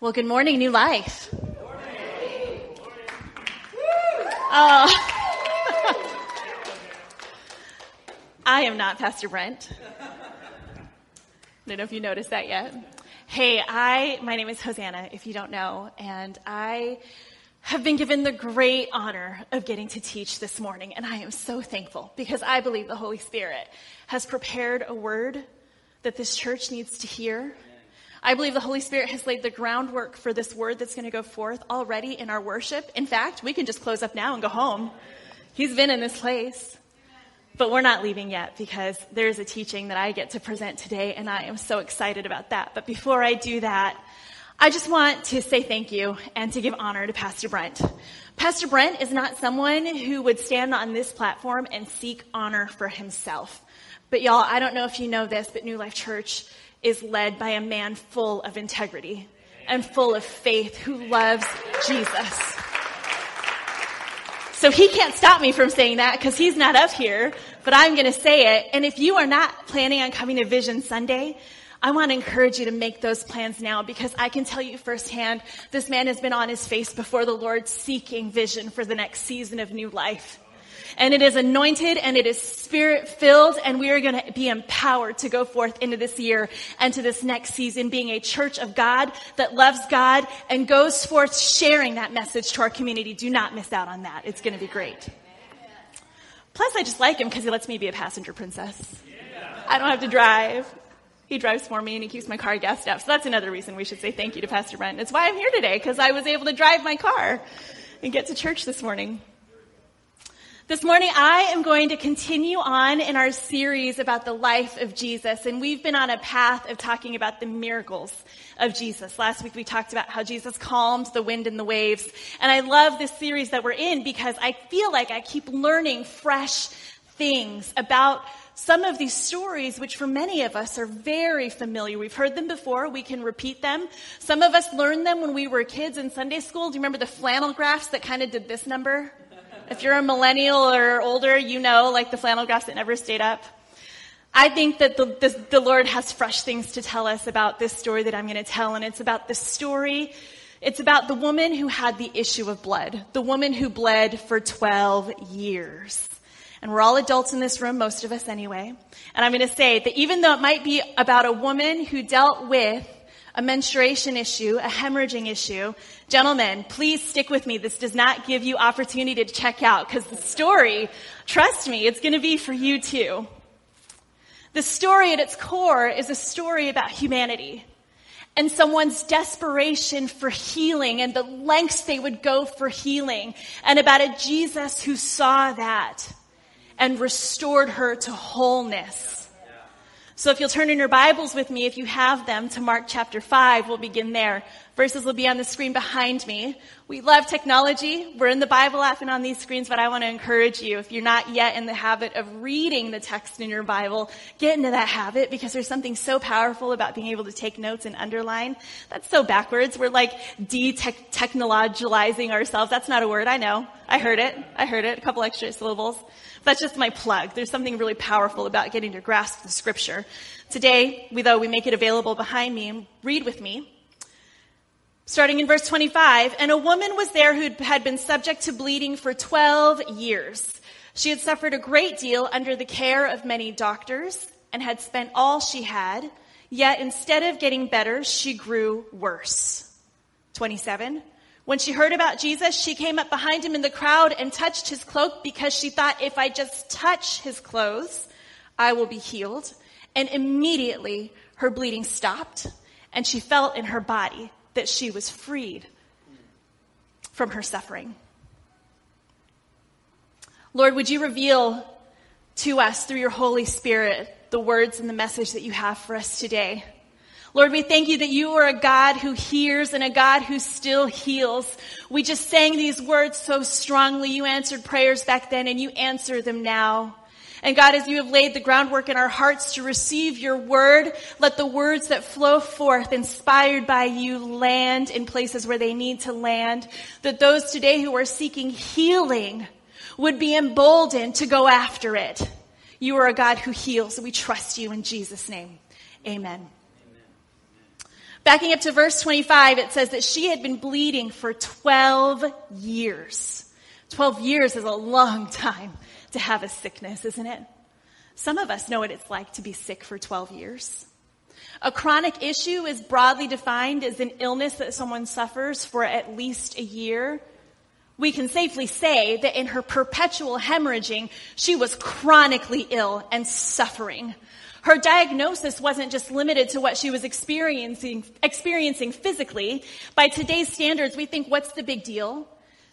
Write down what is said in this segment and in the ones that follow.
Well, good morning, New Life. Uh, I am not Pastor Brent. I don't know if you noticed that yet. Hey, I, my name is Hosanna, if you don't know, and I have been given the great honor of getting to teach this morning, and I am so thankful because I believe the Holy Spirit has prepared a word that this church needs to hear. I believe the Holy Spirit has laid the groundwork for this word that's going to go forth already in our worship. In fact, we can just close up now and go home. He's been in this place. But we're not leaving yet because there's a teaching that I get to present today and I am so excited about that. But before I do that, I just want to say thank you and to give honor to Pastor Brent. Pastor Brent is not someone who would stand on this platform and seek honor for himself. But y'all, I don't know if you know this, but New Life Church is led by a man full of integrity and full of faith who loves Jesus. So he can't stop me from saying that because he's not up here, but I'm going to say it. And if you are not planning on coming to Vision Sunday, I want to encourage you to make those plans now because I can tell you firsthand, this man has been on his face before the Lord seeking vision for the next season of new life and it is anointed and it is spirit filled and we are going to be empowered to go forth into this year and to this next season being a church of God that loves God and goes forth sharing that message to our community. Do not miss out on that. It's going to be great. Plus, I just like him because he lets me be a passenger princess. I don't have to drive. He drives for me and he keeps my car gassed up. So that's another reason we should say thank you to Pastor Brent. It's why I'm here today because I was able to drive my car and get to church this morning. This morning, I am going to continue on in our series about the life of Jesus, and we've been on a path of talking about the miracles of Jesus. Last week, we talked about how Jesus calmed the wind and the waves, and I love this series that we're in because I feel like I keep learning fresh things about some of these stories, which for many of us are very familiar. We've heard them before. We can repeat them. Some of us learned them when we were kids in Sunday school. Do you remember the flannel graphs that kind of did this number? If you're a millennial or older, you know, like the flannel graphs that never stayed up. I think that the, the Lord has fresh things to tell us about this story that I'm going to tell, and it's about the story. It's about the woman who had the issue of blood, the woman who bled for 12 years. And we're all adults in this room, most of us anyway. And I'm going to say that even though it might be about a woman who dealt with a menstruation issue, a hemorrhaging issue. Gentlemen, please stick with me. This does not give you opportunity to check out because the story, trust me, it's going to be for you too. The story at its core is a story about humanity and someone's desperation for healing and the lengths they would go for healing and about a Jesus who saw that and restored her to wholeness. So if you'll turn in your Bibles with me, if you have them, to Mark chapter 5, we'll begin there. Verses will be on the screen behind me. We love technology. We're in the Bible app and on these screens, but I want to encourage you, if you're not yet in the habit of reading the text in your Bible, get into that habit because there's something so powerful about being able to take notes and underline. That's so backwards. We're like de-technologizing ourselves. That's not a word. I know. I heard it. I heard it. A couple extra syllables. That's just my plug. There's something really powerful about getting to grasp the scripture. Today, we, though we make it available behind me, read with me. Starting in verse 25, and a woman was there who had been subject to bleeding for 12 years. She had suffered a great deal under the care of many doctors and had spent all she had, yet instead of getting better, she grew worse. 27. When she heard about Jesus, she came up behind him in the crowd and touched his cloak because she thought, if I just touch his clothes, I will be healed. And immediately her bleeding stopped and she felt in her body that she was freed from her suffering. Lord, would you reveal to us through your Holy Spirit the words and the message that you have for us today? Lord, we thank you that you are a God who hears and a God who still heals. We just sang these words so strongly. You answered prayers back then and you answer them now. And God, as you have laid the groundwork in our hearts to receive your word, let the words that flow forth, inspired by you, land in places where they need to land. That those today who are seeking healing would be emboldened to go after it. You are a God who heals. We trust you in Jesus' name. Amen. Backing up to verse 25, it says that she had been bleeding for 12 years. 12 years is a long time to have a sickness, isn't it? Some of us know what it's like to be sick for 12 years. A chronic issue is broadly defined as an illness that someone suffers for at least a year. We can safely say that in her perpetual hemorrhaging, she was chronically ill and suffering. Her diagnosis wasn't just limited to what she was experiencing, experiencing physically. By today's standards, we think, what's the big deal?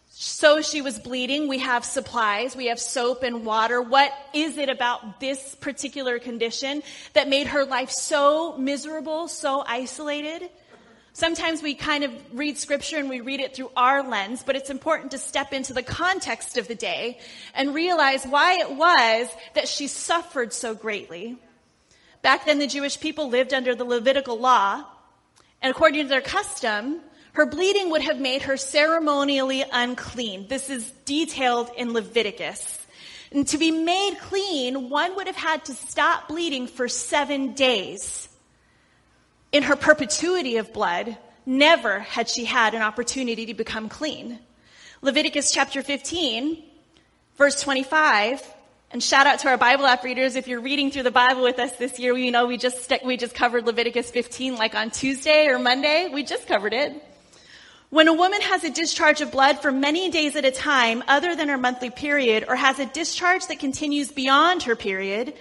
So she was bleeding. We have supplies. We have soap and water. What is it about this particular condition that made her life so miserable, so isolated? Sometimes we kind of read scripture and we read it through our lens, but it's important to step into the context of the day and realize why it was that she suffered so greatly. Back then, the Jewish people lived under the Levitical law, and according to their custom, her bleeding would have made her ceremonially unclean. This is detailed in Leviticus. And to be made clean, one would have had to stop bleeding for seven days. In her perpetuity of blood, never had she had an opportunity to become clean. Leviticus chapter 15, verse 25, and shout out to our Bible app readers. If you're reading through the Bible with us this year, we know we just, we just covered Leviticus 15 like on Tuesday or Monday. We just covered it. When a woman has a discharge of blood for many days at a time other than her monthly period or has a discharge that continues beyond her period,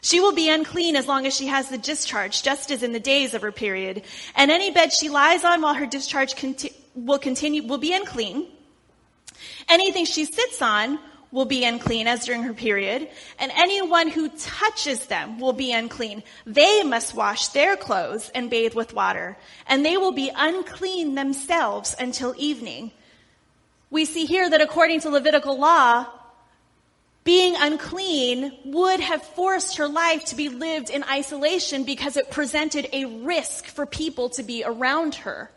she will be unclean as long as she has the discharge, just as in the days of her period. And any bed she lies on while her discharge conti- will continue, will be unclean. Anything she sits on will be unclean as during her period, and anyone who touches them will be unclean. They must wash their clothes and bathe with water, and they will be unclean themselves until evening. We see here that according to Levitical law, being unclean would have forced her life to be lived in isolation because it presented a risk for people to be around her.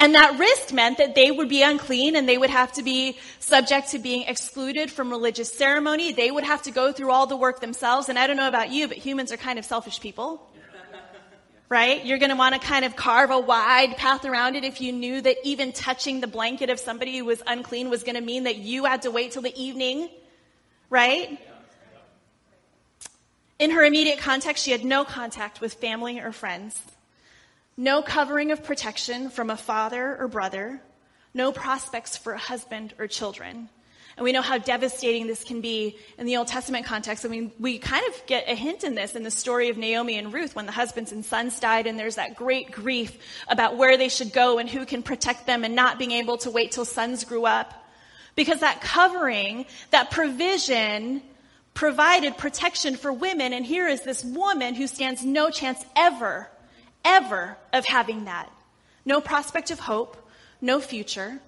And that risk meant that they would be unclean and they would have to be subject to being excluded from religious ceremony. They would have to go through all the work themselves. And I don't know about you, but humans are kind of selfish people. Right? You're going to want to kind of carve a wide path around it if you knew that even touching the blanket of somebody who was unclean was going to mean that you had to wait till the evening. Right? In her immediate context, she had no contact with family or friends no covering of protection from a father or brother, no prospects for a husband or children. And we know how devastating this can be in the Old Testament context. I mean, we kind of get a hint in this in the story of Naomi and Ruth when the husbands and sons died and there's that great grief about where they should go and who can protect them and not being able to wait till sons grew up. Because that covering, that provision provided protection for women. And here is this woman who stands no chance ever ever of having that. No prospect of hope, no future.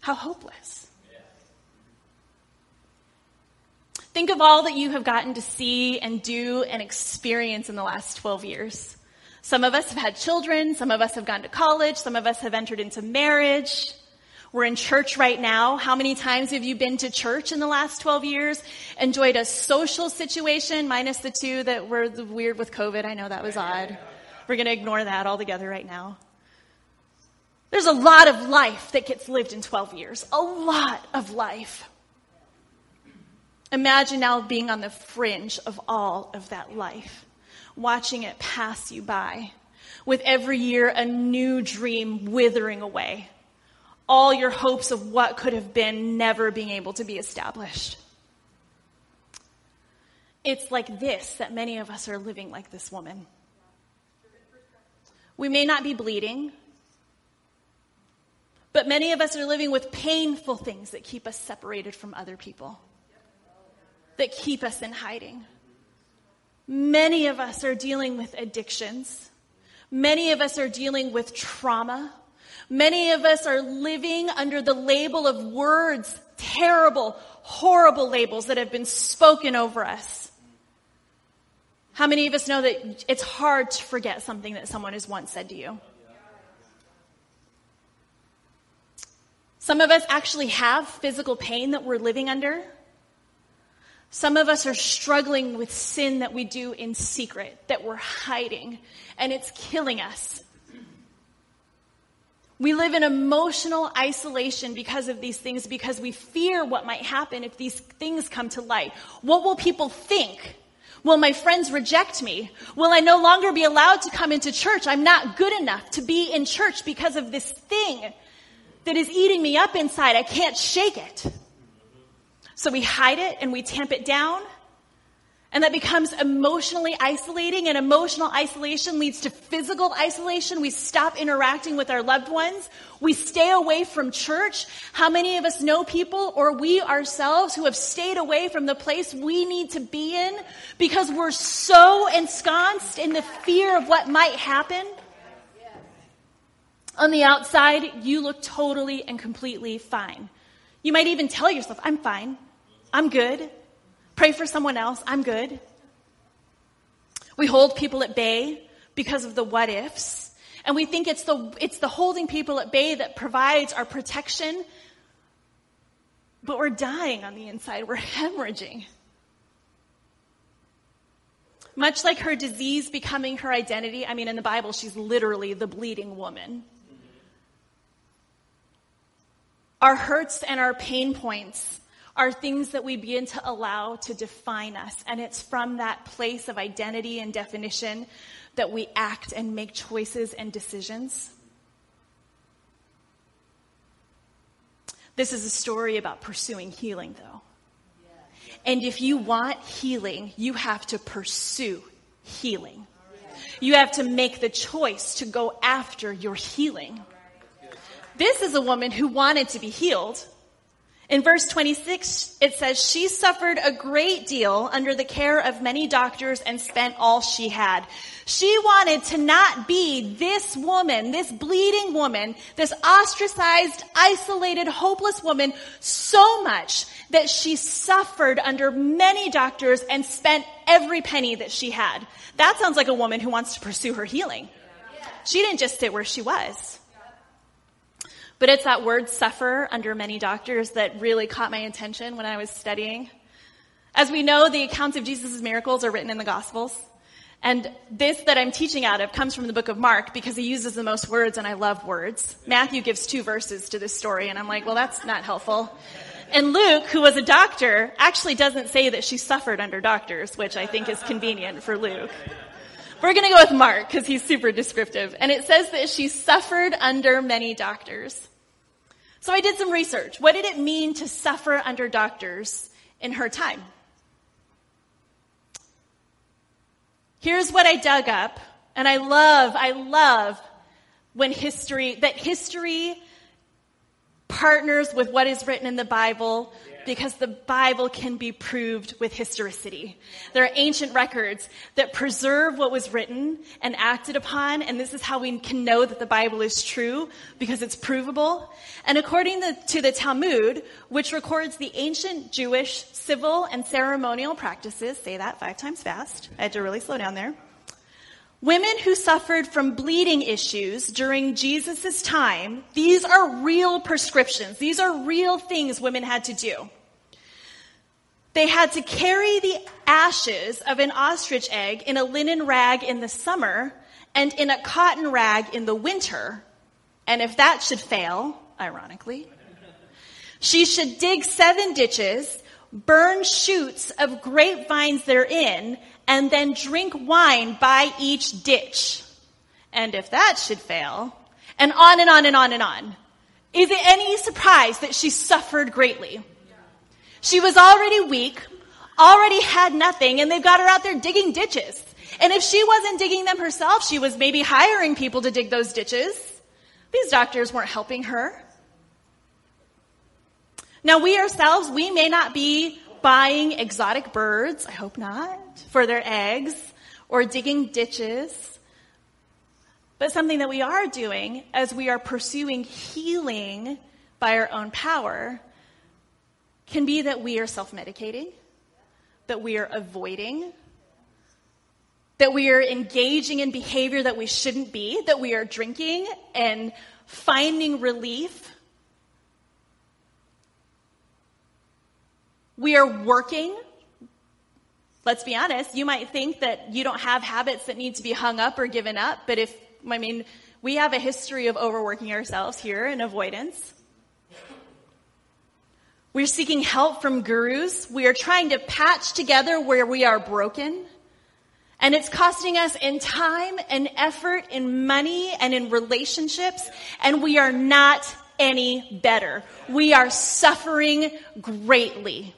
How hopeless. Think of all that you have gotten to see and do and experience in the last 12 years. Some of us have had children, some of us have gone to college, some of us have entered into marriage. We're in church right now. How many times have you been to church in the last 12 years? Enjoyed a social situation, minus the two that were weird with COVID. I know that was odd. We're going to ignore that altogether right now. There's a lot of life that gets lived in 12 years. A lot of life. Imagine now being on the fringe of all of that life, watching it pass you by, with every year a new dream withering away, all your hopes of what could have been never being able to be established. It's like this that many of us are living like this woman. We may not be bleeding, but many of us are living with painful things that keep us separated from other people, that keep us in hiding. Many of us are dealing with addictions. Many of us are dealing with trauma. Many of us are living under the label of words, terrible, horrible labels that have been spoken over us. How many of us know that it's hard to forget something that someone has once said to you? Some of us actually have physical pain that we're living under. Some of us are struggling with sin that we do in secret, that we're hiding, and it's killing us. We live in emotional isolation because of these things, because we fear what might happen if these things come to light. What will people think? Will my friends reject me? Will I no longer be allowed to come into church? I'm not good enough to be in church because of this thing that is eating me up inside. I can't shake it. So we hide it and we tamp it down and that becomes emotionally isolating, and emotional isolation leads to physical isolation. We stop interacting with our loved ones. We stay away from church. How many of us know people or we ourselves who have stayed away from the place we need to be in because we're so ensconced in the fear of what might happen? On the outside, you look totally and completely fine. You might even tell yourself, I'm fine. I'm good. Pray for someone else. I'm good. We hold people at bay because of the what ifs. And we think it's the, it's the holding people at bay that provides our protection. But we're dying on the inside. We're hemorrhaging. Much like her disease becoming her identity, I mean, in the Bible, she's literally the bleeding woman. Our hurts and our pain points are things that we begin to allow to define us. And it's from that place of identity and definition that we act and make choices and decisions. This is a story about pursuing healing, though. And if you want healing, you have to pursue healing. You have to make the choice to go after your healing. This is a woman who wanted to be healed, in verse 26, it says, She suffered a great deal under the care of many doctors and spent all she had. She wanted to not be this woman, this bleeding woman, this ostracized, isolated, hopeless woman so much that she suffered under many doctors and spent every penny that she had. That sounds like a woman who wants to pursue her healing. She didn't just sit where she was. But it's that word suffer under many doctors that really caught my attention when I was studying. As we know, the accounts of Jesus' miracles are written in the Gospels. And this that I'm teaching out of comes from the book of Mark because he uses the most words and I love words. Matthew gives two verses to this story and I'm like, well, that's not helpful. And Luke, who was a doctor, actually doesn't say that she suffered under doctors, which I think is convenient for Luke. We're going to go with Mark because he's super descriptive. And it says that she suffered under many doctors. So I did some research. What did it mean to suffer under doctors in her time? Here's what I dug up. And I love, I love when history, that history partners with what is written in the Bible because the Bible can be proved with historicity. There are ancient records that preserve what was written and acted upon, and this is how we can know that the Bible is true because it's provable. And according to the Talmud, which records the ancient Jewish civil and ceremonial practices, say that five times fast. I had to really slow down there. Women who suffered from bleeding issues during Jesus' time, these are real prescriptions. These are real things women had to do. They had to carry the ashes of an ostrich egg in a linen rag in the summer and in a cotton rag in the winter. And if that should fail, ironically, she should dig seven ditches, burn shoots of grapevines therein, and then drink wine by each ditch. And if that should fail, and on and on and on and on. Is it any surprise that she suffered greatly? She was already weak, already had nothing, and they've got her out there digging ditches. And if she wasn't digging them herself, she was maybe hiring people to dig those ditches. These doctors weren't helping her. Now, we ourselves, we may not be buying exotic birds, I hope not, for their eggs or digging ditches. But something that we are doing as we are pursuing healing by our own power can be that we are self medicating, that we are avoiding, that we are engaging in behavior that we shouldn't be, that we are drinking and finding relief. We are working let's be honest, you might think that you don't have habits that need to be hung up or given up, but if, I mean, we have a history of overworking ourselves here and avoidance. We're seeking help from gurus. We are trying to patch together where we are broken. And it's costing us in time and effort, in money and in relationships, and we are not any better. We are suffering greatly.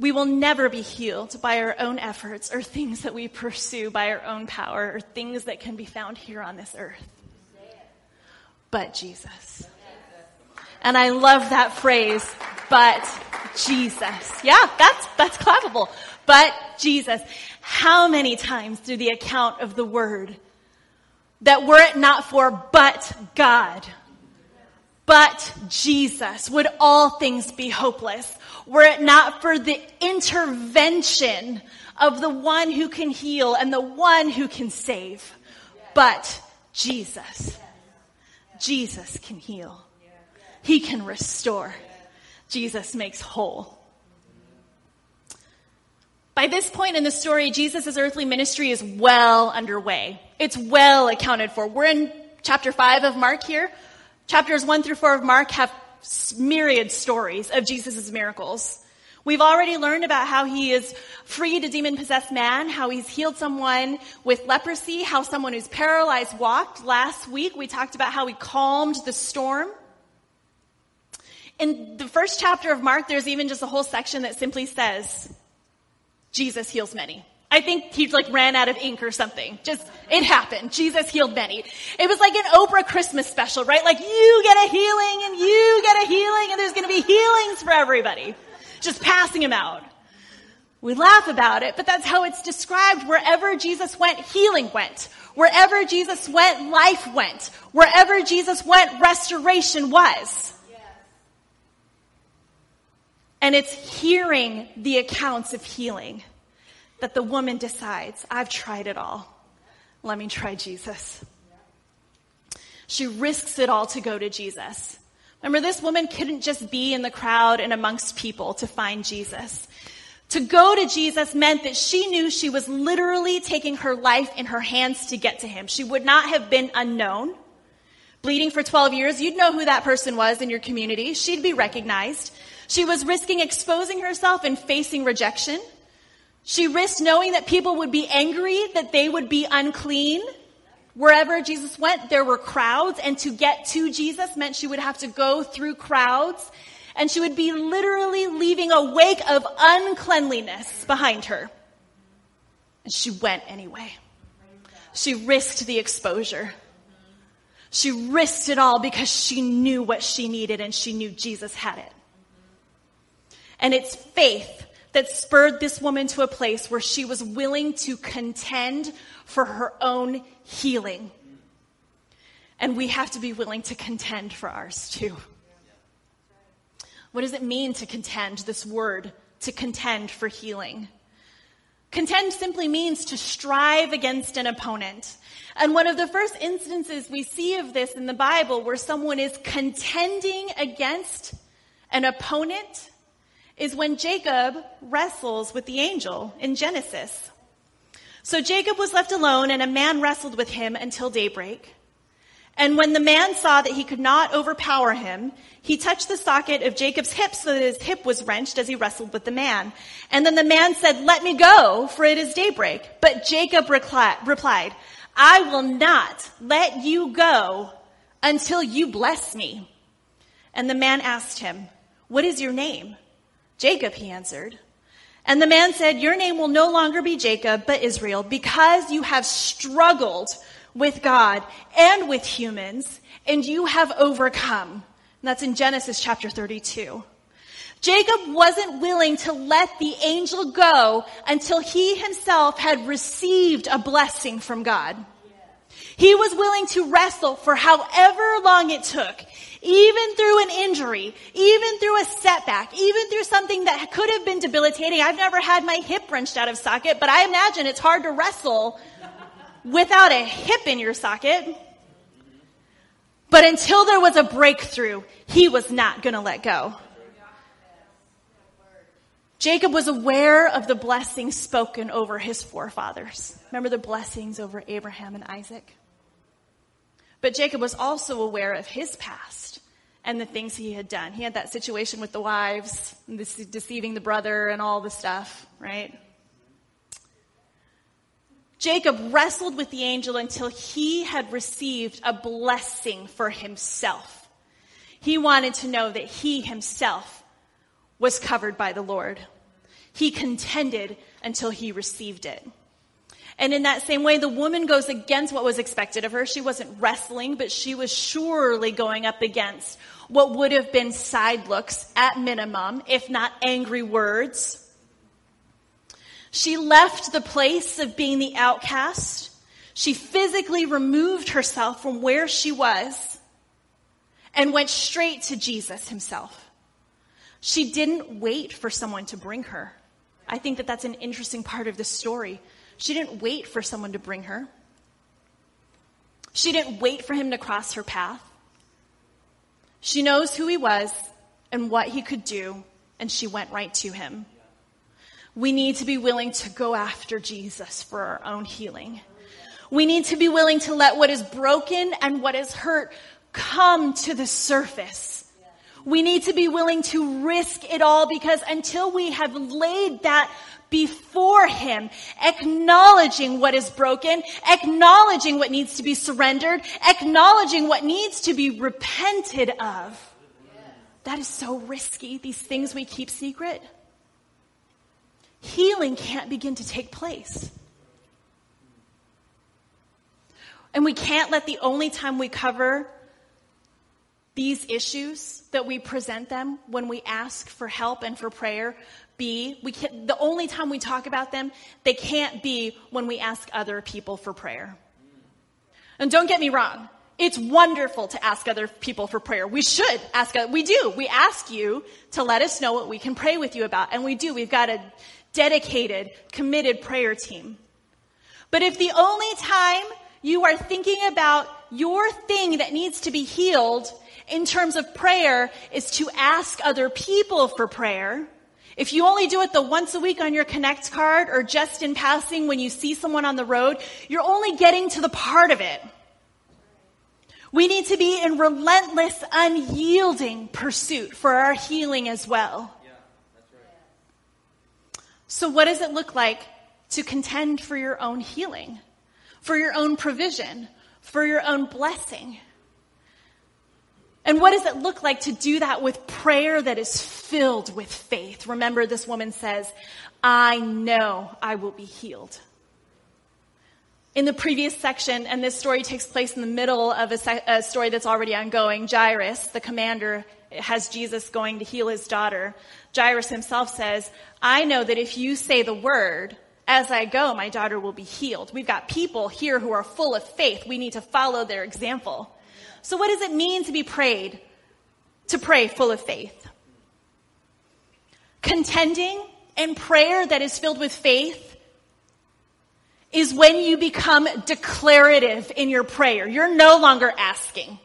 We will never be healed by our own efforts or things that we pursue by our own power or things that can be found here on this earth. But Jesus. And I love that phrase, but Jesus. Yeah, that's, that's clappable. But Jesus. How many times through the account of the word that were it not for but God, but Jesus, would all things be hopeless? Were it not for the intervention of the one who can heal and the one who can save, but Jesus. Jesus can heal. He can restore. Jesus makes whole. By this point in the story, Jesus' earthly ministry is well underway. It's well accounted for. We're in chapter 5 of Mark here. Chapters 1 through 4 of Mark have myriad stories of Jesus' miracles. We've already learned about how he is freed a demon possessed man, how he's healed someone with leprosy, how someone who's paralyzed walked. Last week we talked about how he calmed the storm. In the first chapter of Mark, there's even just a whole section that simply says, Jesus heals many. I think he like ran out of ink or something. Just, it happened. Jesus healed many. It was like an Oprah Christmas special, right? Like you get a healing and you get a healing and there's gonna be healings for everybody. Just passing them out. We laugh about it, but that's how it's described. Wherever Jesus went, healing went. Wherever Jesus went, life went. Wherever Jesus went, restoration was. And it's hearing the accounts of healing that the woman decides, I've tried it all. Let me try Jesus. She risks it all to go to Jesus. Remember, this woman couldn't just be in the crowd and amongst people to find Jesus. To go to Jesus meant that she knew she was literally taking her life in her hands to get to him. She would not have been unknown. Bleeding for 12 years, you'd know who that person was in your community. She'd be recognized. She was risking exposing herself and facing rejection. She risked knowing that people would be angry, that they would be unclean. Wherever Jesus went, there were crowds, and to get to Jesus meant she would have to go through crowds, and she would be literally leaving a wake of uncleanliness behind her. And she went anyway. She risked the exposure. She risked it all because she knew what she needed and she knew Jesus had it. And it's faith that spurred this woman to a place where she was willing to contend for her own healing. And we have to be willing to contend for ours too. What does it mean to contend, this word, to contend for healing? Contend simply means to strive against an opponent. And one of the first instances we see of this in the Bible where someone is contending against an opponent is when Jacob wrestles with the angel in Genesis. So Jacob was left alone and a man wrestled with him until daybreak. And when the man saw that he could not overpower him, he touched the socket of Jacob's hip so that his hip was wrenched as he wrestled with the man. And then the man said, let me go, for it is daybreak. But Jacob replied, I will not let you go until you bless me. And the man asked him, what is your name? Jacob, he answered. And the man said, Your name will no longer be Jacob, but Israel, because you have struggled with God and with humans, and you have overcome. And that's in Genesis chapter 32. Jacob wasn't willing to let the angel go until he himself had received a blessing from God. He was willing to wrestle for however long it took even through an injury, even through a setback, even through something that could have been debilitating. I've never had my hip wrenched out of socket, but I imagine it's hard to wrestle without a hip in your socket. But until there was a breakthrough, he was not going to let go. Jacob was aware of the blessings spoken over his forefathers. Remember the blessings over Abraham and Isaac? But Jacob was also aware of his past and the things he had done. He had that situation with the wives, deceiving the brother, and all the stuff, right? Jacob wrestled with the angel until he had received a blessing for himself. He wanted to know that he himself was covered by the Lord. He contended until he received it. And in that same way, the woman goes against what was expected of her. She wasn't wrestling, but she was surely going up against what would have been side looks at minimum, if not angry words. She left the place of being the outcast. She physically removed herself from where she was and went straight to Jesus himself. She didn't wait for someone to bring her. I think that that's an interesting part of the story. She didn't wait for someone to bring her. She didn't wait for him to cross her path. She knows who he was and what he could do, and she went right to him. We need to be willing to go after Jesus for our own healing. We need to be willing to let what is broken and what is hurt come to the surface. We need to be willing to risk it all because until we have laid that before Him, acknowledging what is broken, acknowledging what needs to be surrendered, acknowledging what needs to be repented of. That is so risky, these things we keep secret. Healing can't begin to take place. And we can't let the only time we cover these issues that we present them when we ask for help and for prayer be, we can, the only time we talk about them, they can't be when we ask other people for prayer. And don't get me wrong. It's wonderful to ask other people for prayer. We should ask, we do. We ask you to let us know what we can pray with you about. And we do. We've got a dedicated, committed prayer team. But if the only time you are thinking about your thing that needs to be healed in terms of prayer is to ask other people for prayer, if you only do it the once a week on your Connect card or just in passing when you see someone on the road, you're only getting to the part of it. We need to be in relentless, unyielding pursuit for our healing as well. Yeah, right. So, what does it look like to contend for your own healing, for your own provision, for your own blessing? And what does it look like to do that with prayer that is filled with faith? Remember, this woman says, I know I will be healed. In the previous section, and this story takes place in the middle of a, se- a story that's already ongoing, Jairus, the commander, has Jesus going to heal his daughter. Jairus himself says, I know that if you say the word, as I go, my daughter will be healed. We've got people here who are full of faith. We need to follow their example. So what does it mean to be prayed? To pray full of faith. Contending and prayer that is filled with faith is when you become declarative in your prayer. You're no longer asking.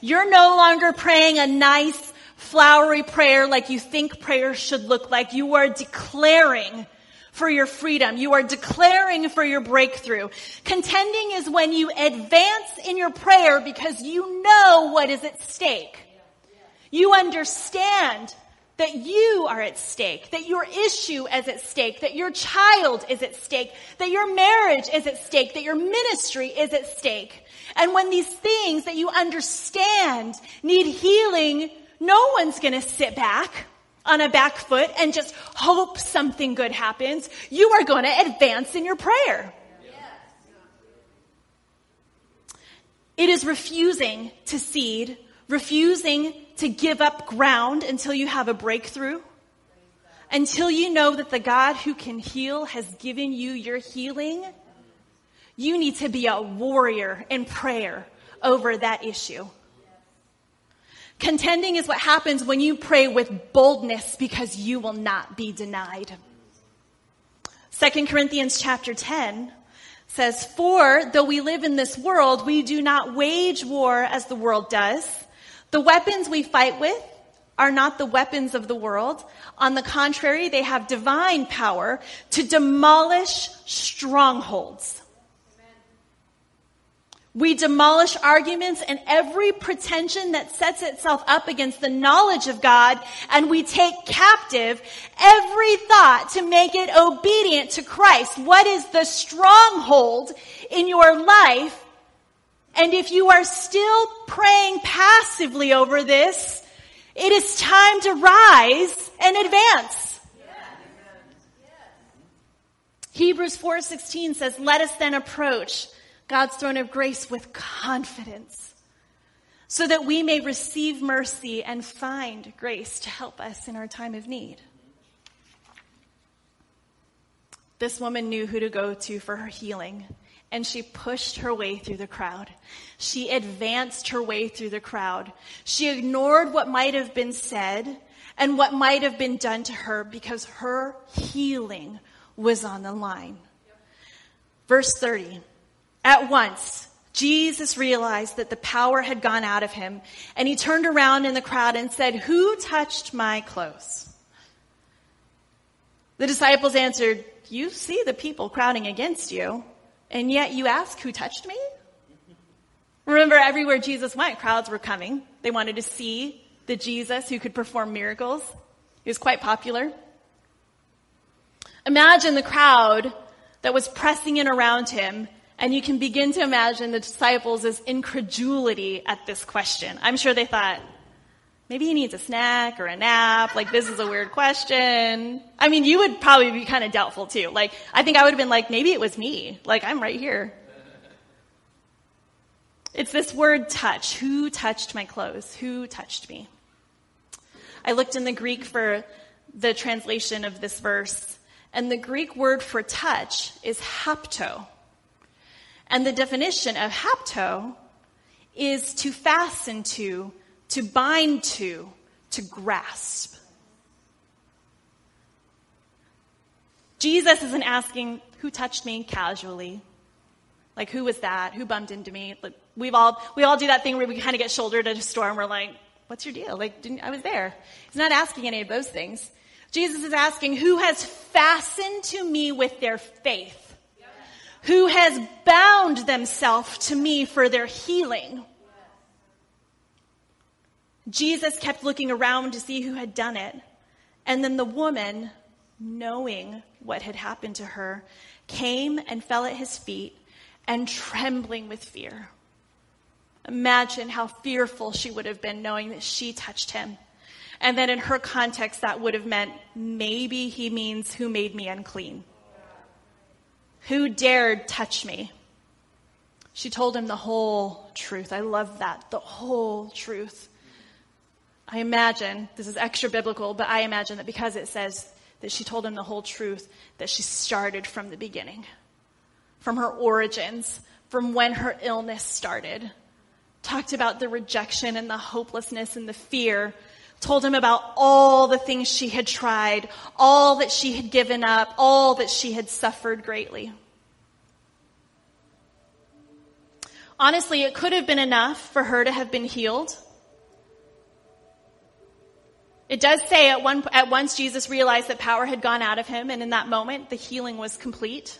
You're no longer praying a nice, flowery prayer like you think prayer should look like. You are declaring for your freedom. You are declaring for your breakthrough. Contending is when you advance in your prayer because you know what is at stake. You understand that you are at stake, that your issue is at stake, that your child is at stake, that your marriage is at stake, that your ministry is at stake. And when these things that you understand need healing, no one's gonna sit back on a back foot and just hope something good happens. You are going to advance in your prayer. It is refusing to cede, refusing to give up ground until you have a breakthrough, until you know that the God who can heal has given you your healing. You need to be a warrior in prayer over that issue. Contending is what happens when you pray with boldness because you will not be denied. 2 Corinthians chapter 10 says, For though we live in this world, we do not wage war as the world does. The weapons we fight with are not the weapons of the world. On the contrary, they have divine power to demolish strongholds. We demolish arguments and every pretension that sets itself up against the knowledge of God, and we take captive every thought to make it obedient to Christ. What is the stronghold in your life? And if you are still praying passively over this, it is time to rise and advance. Hebrews 4:16 says, "Let us then approach God's throne of grace with confidence so that we may receive mercy and find grace to help us in our time of need. This woman knew who to go to for her healing, and she pushed her way through the crowd. She advanced her way through the crowd. She ignored what might have been said and what might have been done to her because her healing was on the line. Verse 30. At once, Jesus realized that the power had gone out of him, and he turned around in the crowd and said, Who touched my clothes? The disciples answered, You see the people crowding against you, and yet you ask, Who touched me? Remember, everywhere Jesus went, crowds were coming. They wanted to see the Jesus who could perform miracles. He was quite popular. Imagine the crowd that was pressing in around him and you can begin to imagine the disciples' incredulity at this question. I'm sure they thought, maybe he needs a snack or a nap. Like, this is a weird question. I mean, you would probably be kind of doubtful too. Like, I think I would have been like, maybe it was me. Like, I'm right here. It's this word touch. Who touched my clothes? Who touched me? I looked in the Greek for the translation of this verse, and the Greek word for touch is hapto. And the definition of hapto is to fasten to, to bind to, to grasp. Jesus isn't asking who touched me casually. Like who was that? Who bumped into me? Like, we've all we all do that thing where we kind of get shouldered at a store and we're like, "What's your deal?" Like I was there. He's not asking any of those things. Jesus is asking who has fastened to me with their faith who has bound themselves to me for their healing. Jesus kept looking around to see who had done it. And then the woman, knowing what had happened to her, came and fell at his feet and trembling with fear. Imagine how fearful she would have been knowing that she touched him. And then in her context, that would have meant maybe he means who made me unclean. Who dared touch me? She told him the whole truth. I love that. The whole truth. I imagine, this is extra biblical, but I imagine that because it says that she told him the whole truth, that she started from the beginning, from her origins, from when her illness started. Talked about the rejection and the hopelessness and the fear told him about all the things she had tried, all that she had given up, all that she had suffered greatly. Honestly, it could have been enough for her to have been healed. It does say at, one, at once Jesus realized that power had gone out of him, and in that moment, the healing was complete.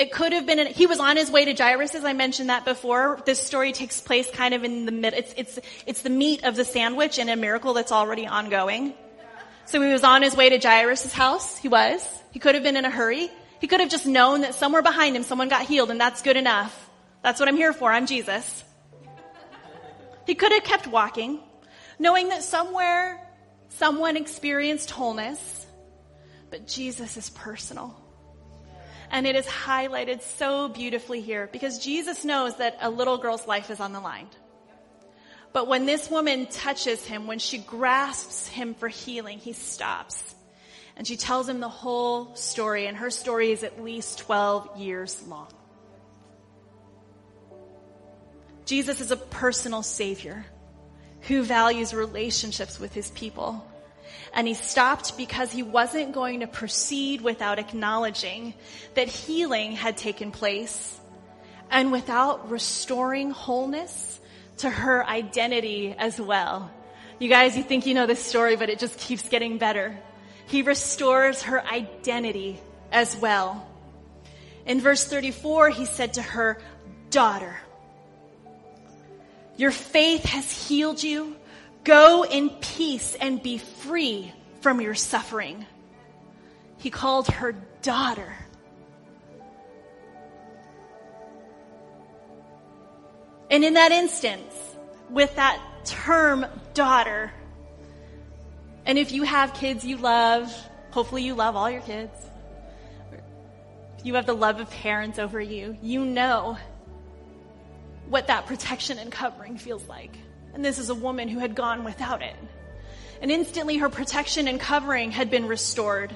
It could have been, he was on his way to Jairus, as I mentioned that before. This story takes place kind of in the mid, it's, it's, it's the meat of the sandwich in a miracle that's already ongoing. So he was on his way to Jairus' house. He was. He could have been in a hurry. He could have just known that somewhere behind him someone got healed and that's good enough. That's what I'm here for. I'm Jesus. He could have kept walking, knowing that somewhere someone experienced wholeness, but Jesus is personal. And it is highlighted so beautifully here because Jesus knows that a little girl's life is on the line. But when this woman touches him, when she grasps him for healing, he stops. And she tells him the whole story, and her story is at least 12 years long. Jesus is a personal savior who values relationships with his people and he stopped because he wasn't going to proceed without acknowledging that healing had taken place and without restoring wholeness to her identity as well. You guys, you think you know this story, but it just keeps getting better. He restores her identity as well. In verse 34, he said to her, Daughter, your faith has healed you. Go in peace and be free from your suffering. He called her daughter. And in that instance, with that term daughter, and if you have kids you love, hopefully you love all your kids. You have the love of parents over you. You know what that protection and covering feels like. And this is a woman who had gone without it. And instantly her protection and covering had been restored.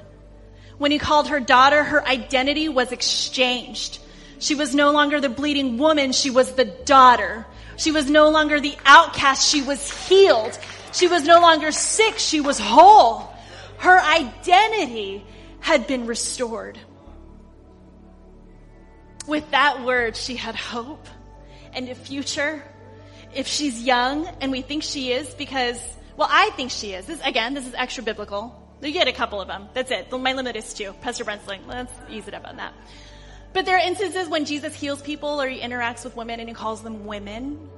When he called her daughter, her identity was exchanged. She was no longer the bleeding woman, she was the daughter. She was no longer the outcast, she was healed. She was no longer sick, she was whole. Her identity had been restored. With that word, she had hope and a future. If she's young, and we think she is because, well, I think she is. This, again, this is extra biblical. You get a couple of them. That's it. My limit is two. Pastor Brent's like, let's ease it up on that. But there are instances when Jesus heals people or he interacts with women and he calls them women.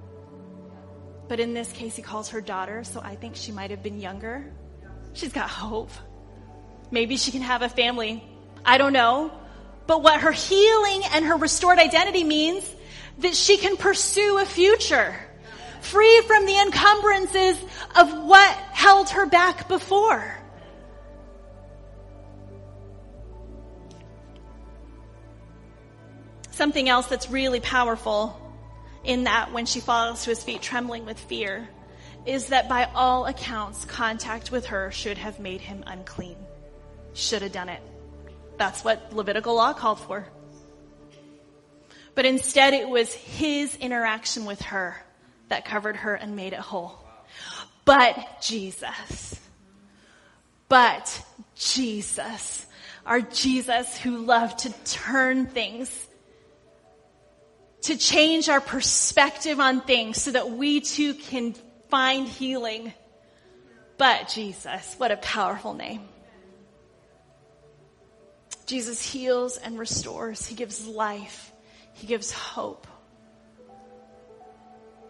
But in this case, he calls her daughter, so I think she might have been younger. She's got hope. Maybe she can have a family. I don't know. But what her healing and her restored identity means that she can pursue a future free from the encumbrances of what held her back before. Something else that's really powerful in that when she falls to his feet trembling with fear is that by all accounts, contact with her should have made him unclean. Should have done it. That's what Levitical law called for. But instead, it was his interaction with her that covered her and made it whole. But Jesus. But Jesus. Our Jesus who loved to turn things to change our perspective on things so that we too can find healing. But Jesus, what a powerful name. Jesus heals and restores. He gives life. He gives hope.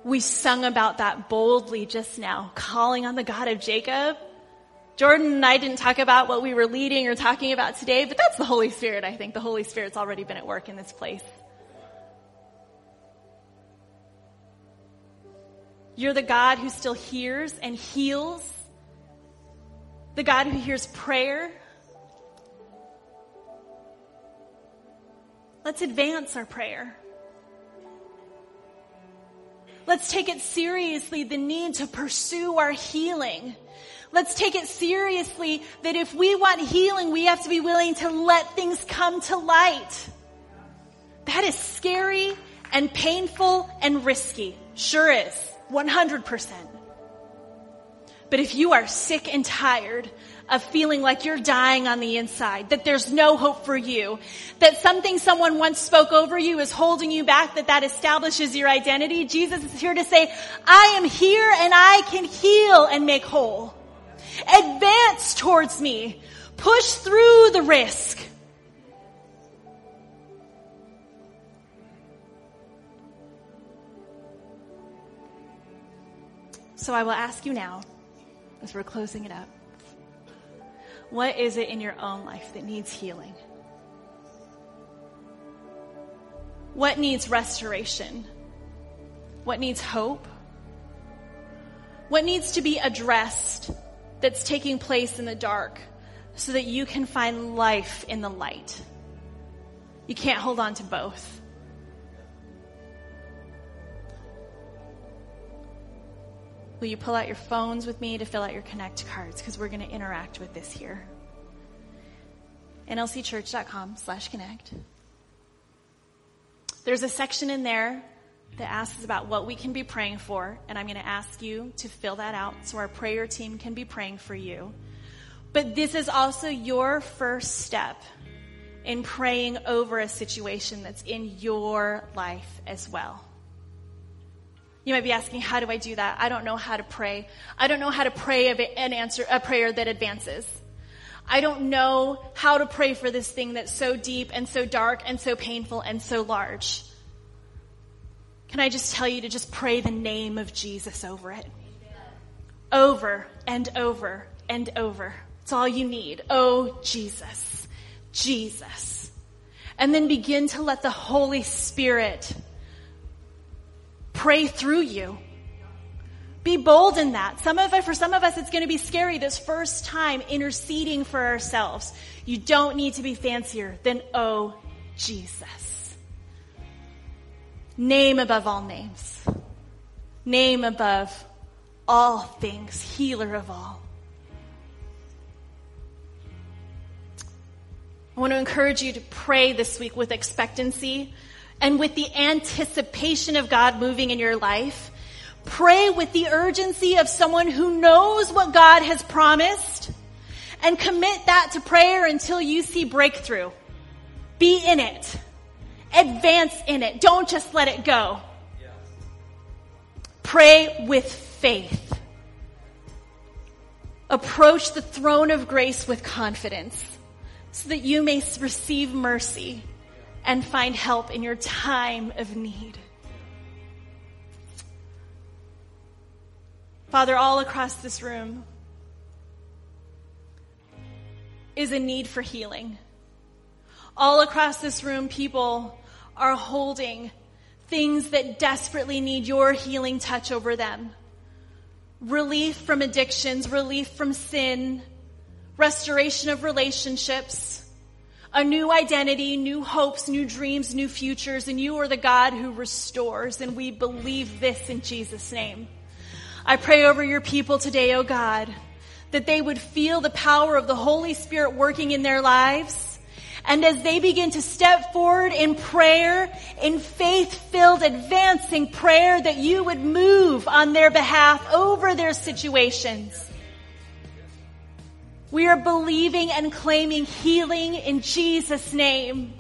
We sung about that boldly just now, calling on the God of Jacob. Jordan and I didn't talk about what we were leading or talking about today, but that's the Holy Spirit, I think. The Holy Spirit's already been at work in this place. You're the God who still hears and heals. The God who hears prayer. Let's advance our prayer. Let's take it seriously, the need to pursue our healing. Let's take it seriously that if we want healing, we have to be willing to let things come to light. That is scary and painful and risky. Sure is. 100%. But if you are sick and tired of feeling like you're dying on the inside, that there's no hope for you, that something someone once spoke over you is holding you back, that that establishes your identity, Jesus is here to say, I am here and I can heal and make whole. Advance towards me. Push through the risk. So I will ask you now, as we're closing it up, what is it in your own life that needs healing? What needs restoration? What needs hope? What needs to be addressed that's taking place in the dark so that you can find life in the light? You can't hold on to both. Will you pull out your phones with me to fill out your Connect cards? Because we're going to interact with this here. nlcchurch.com slash connect. There's a section in there that asks about what we can be praying for, and I'm going to ask you to fill that out so our prayer team can be praying for you. But this is also your first step in praying over a situation that's in your life as well. You might be asking, how do I do that? I don't know how to pray. I don't know how to pray an answer, a prayer that advances. I don't know how to pray for this thing that's so deep and so dark and so painful and so large. Can I just tell you to just pray the name of Jesus over it? Over and over and over. It's all you need. Oh, Jesus. Jesus. And then begin to let the Holy Spirit pray through you. Be bold in that. Some of it, for some of us, it's going to be scary this first time interceding for ourselves. You don't need to be fancier than, oh, Jesus. Name above all names. Name above all things, healer of all. I want to encourage you to pray this week with expectancy and with the anticipation of God moving in your life. Pray with the urgency of someone who knows what God has promised and commit that to prayer until you see breakthrough. Be in it. Advance in it. Don't just let it go. Pray with faith. Approach the throne of grace with confidence so that you may receive mercy and find help in your time of need. Father, all across this room is a need for healing. All across this room, people are holding things that desperately need your healing touch over them. Relief from addictions, relief from sin, restoration of relationships, a new identity, new hopes, new dreams, new futures, and you are the God who restores, and we believe this in Jesus' name. I pray over your people today, O oh God, that they would feel the power of the Holy Spirit working in their lives. And as they begin to step forward in prayer, in faith-filled, advancing prayer, that you would move on their behalf over their situations we are believing and claiming healing in Jesus' name.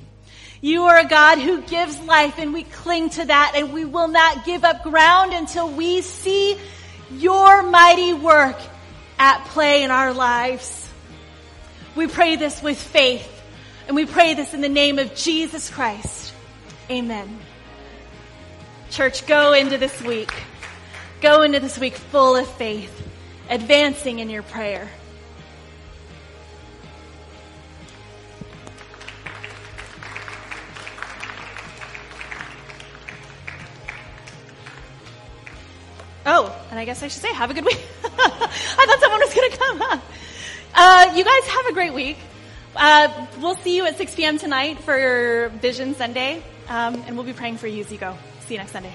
You are a God who gives life and we cling to that and we will not give up ground until we see your mighty work at play in our lives. We pray this with faith and we pray this in the name of Jesus Christ. Amen. Church, go into this week. Go into this week full of faith, advancing in your prayer. Oh, and I guess I should say, have a good week. I thought someone was going to come. Huh? Uh, you guys have a great week. Uh, we'll see you at 6 p.m. tonight for Vision Sunday, um, and we'll be praying for you as you go. See you next Sunday.